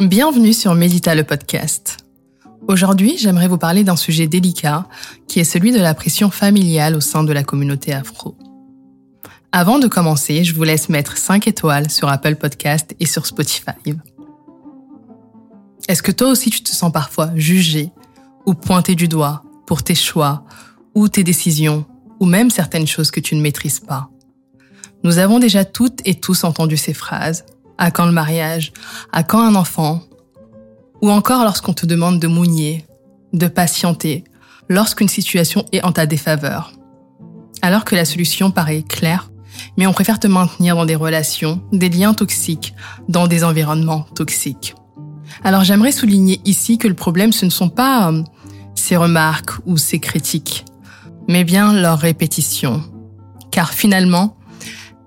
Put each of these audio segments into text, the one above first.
Bienvenue sur Médita le podcast. Aujourd'hui, j'aimerais vous parler d'un sujet délicat qui est celui de la pression familiale au sein de la communauté afro. Avant de commencer, je vous laisse mettre 5 étoiles sur Apple Podcast et sur Spotify. Est-ce que toi aussi tu te sens parfois jugé ou pointé du doigt pour tes choix ou tes décisions ou même certaines choses que tu ne maîtrises pas? Nous avons déjà toutes et tous entendu ces phrases à quand le mariage? À quand un enfant? Ou encore lorsqu'on te demande de mougner, de patienter, lorsqu'une situation est en ta défaveur? Alors que la solution paraît claire, mais on préfère te maintenir dans des relations, des liens toxiques, dans des environnements toxiques. Alors j'aimerais souligner ici que le problème, ce ne sont pas euh, ces remarques ou ces critiques, mais bien leur répétition. Car finalement,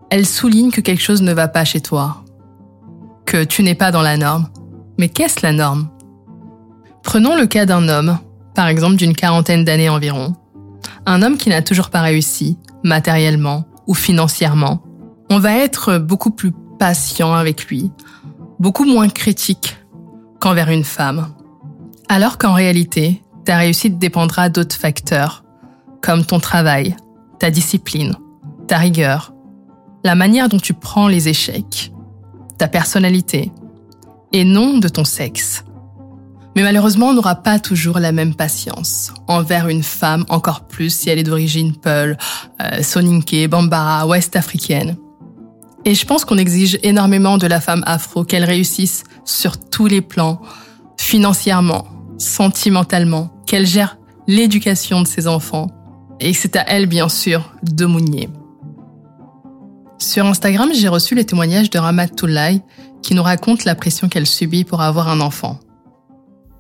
elles soulignent que quelque chose ne va pas chez toi, tu n'es pas dans la norme. Mais qu'est-ce la norme? Prenons le cas d'un homme, par exemple d'une quarantaine d'années environ. Un homme qui n'a toujours pas réussi, matériellement ou financièrement. On va être beaucoup plus patient avec lui, beaucoup moins critique qu'envers une femme. Alors qu'en réalité, ta réussite dépendra d'autres facteurs, comme ton travail, ta discipline, ta rigueur, la manière dont tu prends les échecs, ta personnalité, et non de ton sexe. Mais malheureusement, on n'aura pas toujours la même patience envers une femme, encore plus si elle est d'origine Peul, euh, Soninké, Bambara, ouest-africaine. Et je pense qu'on exige énormément de la femme afro qu'elle réussisse sur tous les plans, financièrement, sentimentalement, qu'elle gère l'éducation de ses enfants. Et c'est à elle, bien sûr, de mounier. Sur Instagram, j'ai reçu le témoignage de Ramat Toulay qui nous raconte la pression qu'elle subit pour avoir un enfant.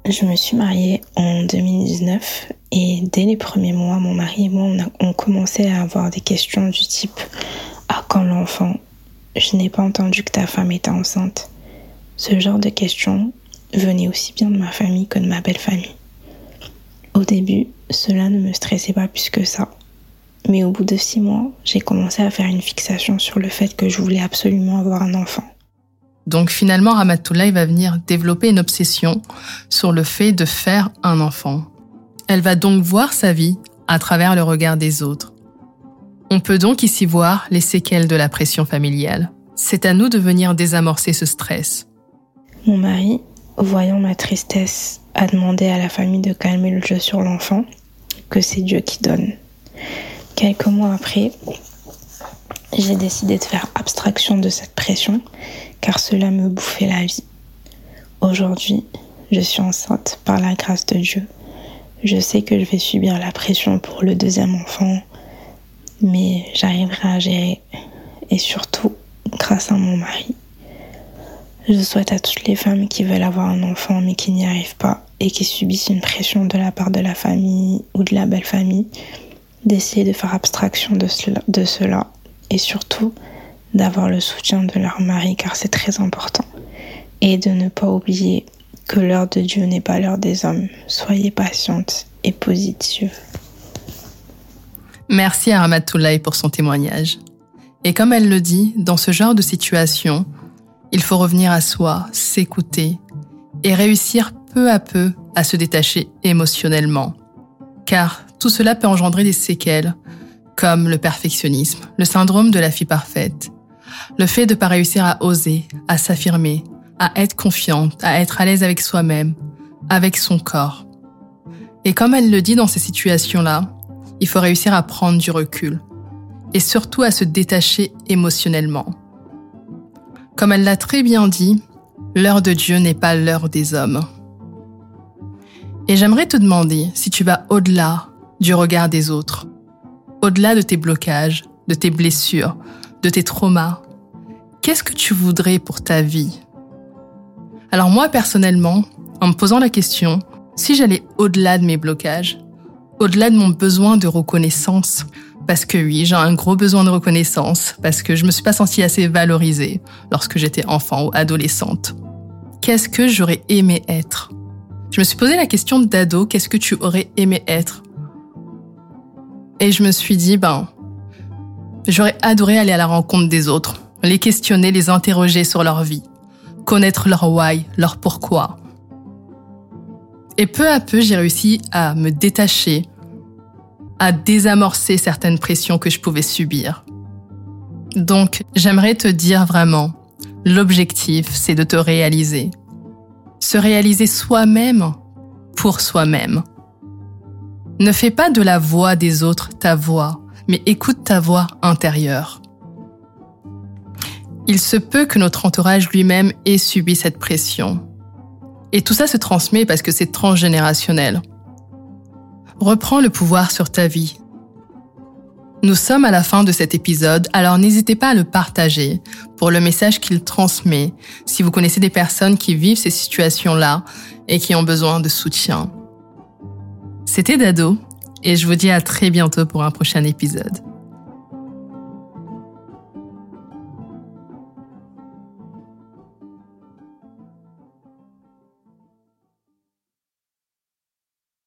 Je me suis mariée en 2019 et dès les premiers mois, mon mari et moi, on, commençait à avoir des questions du type Ah, quand l'enfant Je n'ai pas entendu que ta femme était enceinte. Ce genre de questions venait aussi bien de ma famille que de ma belle famille. Au début, cela ne me stressait pas plus que ça. Mais au bout de six mois, j'ai commencé à faire une fixation sur le fait que je voulais absolument avoir un enfant. Donc finalement, Ramatoulaye va venir développer une obsession sur le fait de faire un enfant. Elle va donc voir sa vie à travers le regard des autres. On peut donc ici voir les séquelles de la pression familiale. C'est à nous de venir désamorcer ce stress. Mon mari, voyant ma tristesse, a demandé à la famille de calmer le jeu sur l'enfant, que c'est Dieu qui donne. Quelques mois après, j'ai décidé de faire abstraction de cette pression car cela me bouffait la vie. Aujourd'hui, je suis enceinte par la grâce de Dieu. Je sais que je vais subir la pression pour le deuxième enfant, mais j'arriverai à gérer et surtout grâce à mon mari. Je souhaite à toutes les femmes qui veulent avoir un enfant mais qui n'y arrivent pas et qui subissent une pression de la part de la famille ou de la belle famille d'essayer de faire abstraction de cela, et surtout d'avoir le soutien de leur mari car c'est très important et de ne pas oublier que l'heure de Dieu n'est pas l'heure des hommes. Soyez patiente et positive. Merci à Ramatoulaye pour son témoignage. Et comme elle le dit, dans ce genre de situation, il faut revenir à soi, s'écouter et réussir peu à peu à se détacher émotionnellement. Car tout cela peut engendrer des séquelles, comme le perfectionnisme, le syndrome de la fille parfaite, le fait de ne pas réussir à oser, à s'affirmer, à être confiante, à être à l'aise avec soi-même, avec son corps. Et comme elle le dit dans ces situations-là, il faut réussir à prendre du recul et surtout à se détacher émotionnellement. Comme elle l'a très bien dit, l'heure de Dieu n'est pas l'heure des hommes. Et j'aimerais te demander si tu vas au-delà du regard des autres. Au-delà de tes blocages, de tes blessures, de tes traumas, qu'est-ce que tu voudrais pour ta vie? Alors moi, personnellement, en me posant la question, si j'allais au-delà de mes blocages, au-delà de mon besoin de reconnaissance, parce que oui, j'ai un gros besoin de reconnaissance, parce que je me suis pas sentie assez valorisée lorsque j'étais enfant ou adolescente. Qu'est-ce que j'aurais aimé être? Je me suis posé la question d'ado, qu'est-ce que tu aurais aimé être? Et je me suis dit, ben, j'aurais adoré aller à la rencontre des autres, les questionner, les interroger sur leur vie. connaître leur why, leur pourquoi. Et peu à peu, j'ai réussi à me détacher, à désamorcer certaines pressions que je pouvais subir. Donc, j'aimerais te dire vraiment, l'objectif, c'est de te réaliser. Se réaliser soi-même pour soi-même. Ne fais pas de la voix des autres ta voix, mais écoute ta voix intérieure. Il se peut que notre entourage lui-même ait subi cette pression. Et tout ça se transmet parce que c'est transgénérationnel. Reprends le pouvoir sur ta vie. Nous sommes à la fin de cet épisode, alors n'hésitez pas à le partager pour le message qu'il transmet si vous connaissez des personnes qui vivent ces situations-là et qui ont besoin de soutien. C'était Dado et je vous dis à très bientôt pour un prochain épisode.